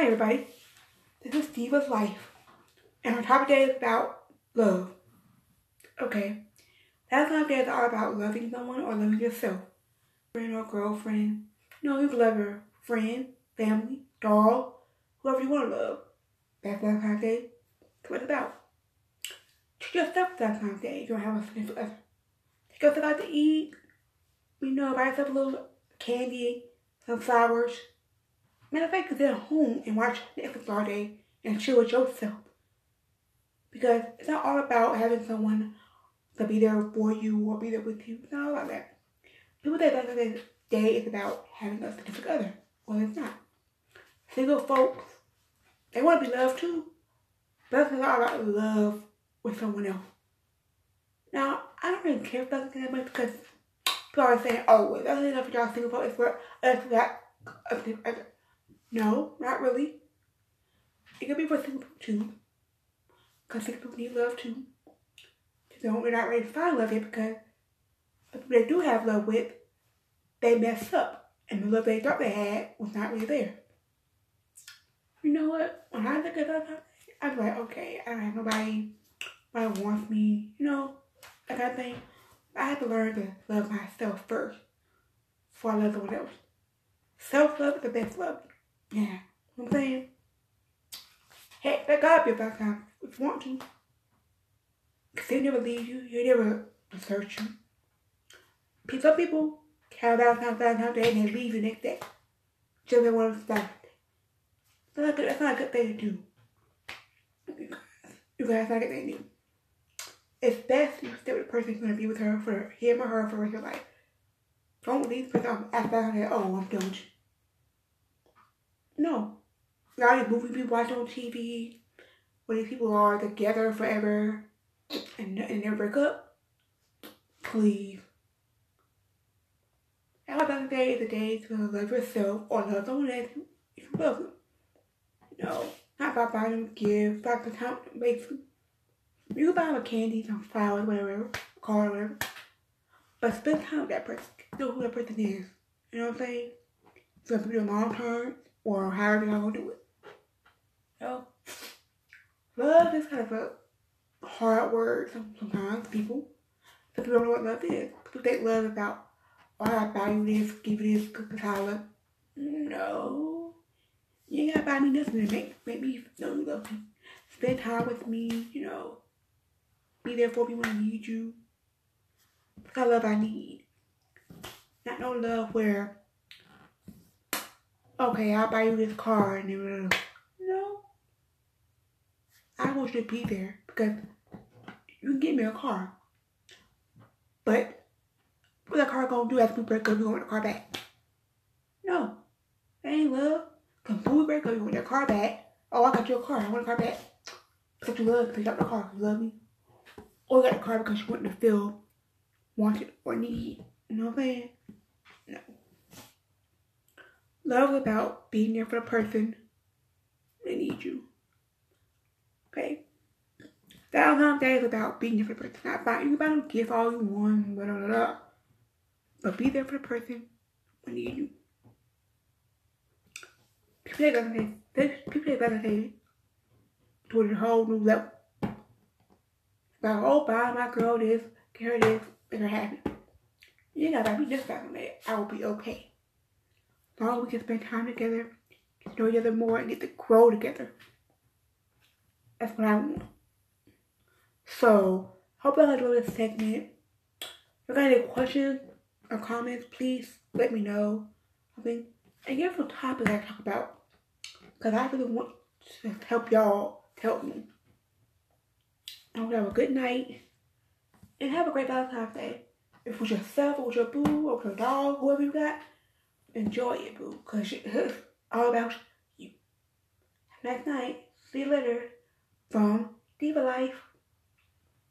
Hi everybody, this is Diva's Life, and our topic today is about love. Okay, that time today is all about loving someone or loving yourself. Friend or girlfriend, you know, your friend, family, dog, whoever you want to love. That's Valentine's Day. That's what it's about. Treat yourself Valentine's Day. You don't have a significant other. Take yourself out to eat. You know, buy yourself a little candy, some flowers Matter of fact, sit at home and watch Netflix all day and chill with yourself. Because it's not all about having someone to be there for you or be there with you. It's not all about that. People that the day is about having us together. Well, it's not. Single folks, they want to be loved too. But it's not about love with someone else. Now, I don't really care about that much because people are saying, oh, that's enough for y'all single folks. It's for us that. No, not really. It could be for single people too. Because single people need love too. So we're not ready to find love yet because the people they do have love with, they mess up. And the love they thought they had was not really there. You know what? When I look at that, I'm like, okay, I don't have nobody, nobody wants me, you know, that kind of thing. I have to learn to love myself first before I love someone else. Self-love is the best love. Yeah. You I'm saying? Hey, let God be about time if you want to. Because he'll never leave you. He'll never desert you. Some people have Valentine's, Valentine's Day and they leave the next day. Just they want to start. That's not, good, that's not a good thing to do. You guys, that's not a good thing to do. It's best you stay with the person who's going to be with her for him or her for the rest of your life. Don't leave the person after that. Oh, I'm done with you. No. A lot of movies we watch on TV these people are together forever and, and never break up. Please. Valentine's Day is a day to love yourself or love someone else if you love them. No, not about buying them gifts, about the time them. You can buy them a candy, some flowers, whatever, car, whatever. But spend time with that person. Know who that person is. You know what I'm saying? So if you're long term, or however y'all gonna do it. So, love is kind of a hard word sometimes, people. Some people don't know what love is. People think love is about, oh, I buy you this, give you this, how I love. No. You ain't gotta buy me nothing to make, make me know you love me. Spend time with me, you know. Be there for me when I need you. That's kind of love I need. Not no love where okay, I'll buy you this car and then no. I want you to be there because you can get me a car. But what that car gonna do after we break up, you want the car back? No. That ain't love. When we break up, you want your car back. Oh, I got your car. I want the car back. Because you love me. You got the car you love me. Or you got the car because you want to feel wanted or need. You know what I'm saying? No. Love about being there for the person they need you. Okay? Valentine's Day is about being there for the person. Not buying you about to give all you want, blah, blah, blah. But be there for the person who need you. People take Valentine's Day, people take Valentine's Day to a whole new level. About, oh, buy my girl this, get this, make her happy. You know, gotta be just about that. I will be okay long we can spend time together, get to know each other more, and get to grow together. That's what I want. So, hope y'all enjoyed this segment. If you got any questions or comments, please let me know. I mean, and give some topics I talk about. Because I really want to help y'all help me. I hope you have a good night. And have a great Valentine's Day. If with yourself or with your boo or with your dog, whoever you got, enjoy it, boo, because it's all about you. Have a nice night. See you later from Diva Life.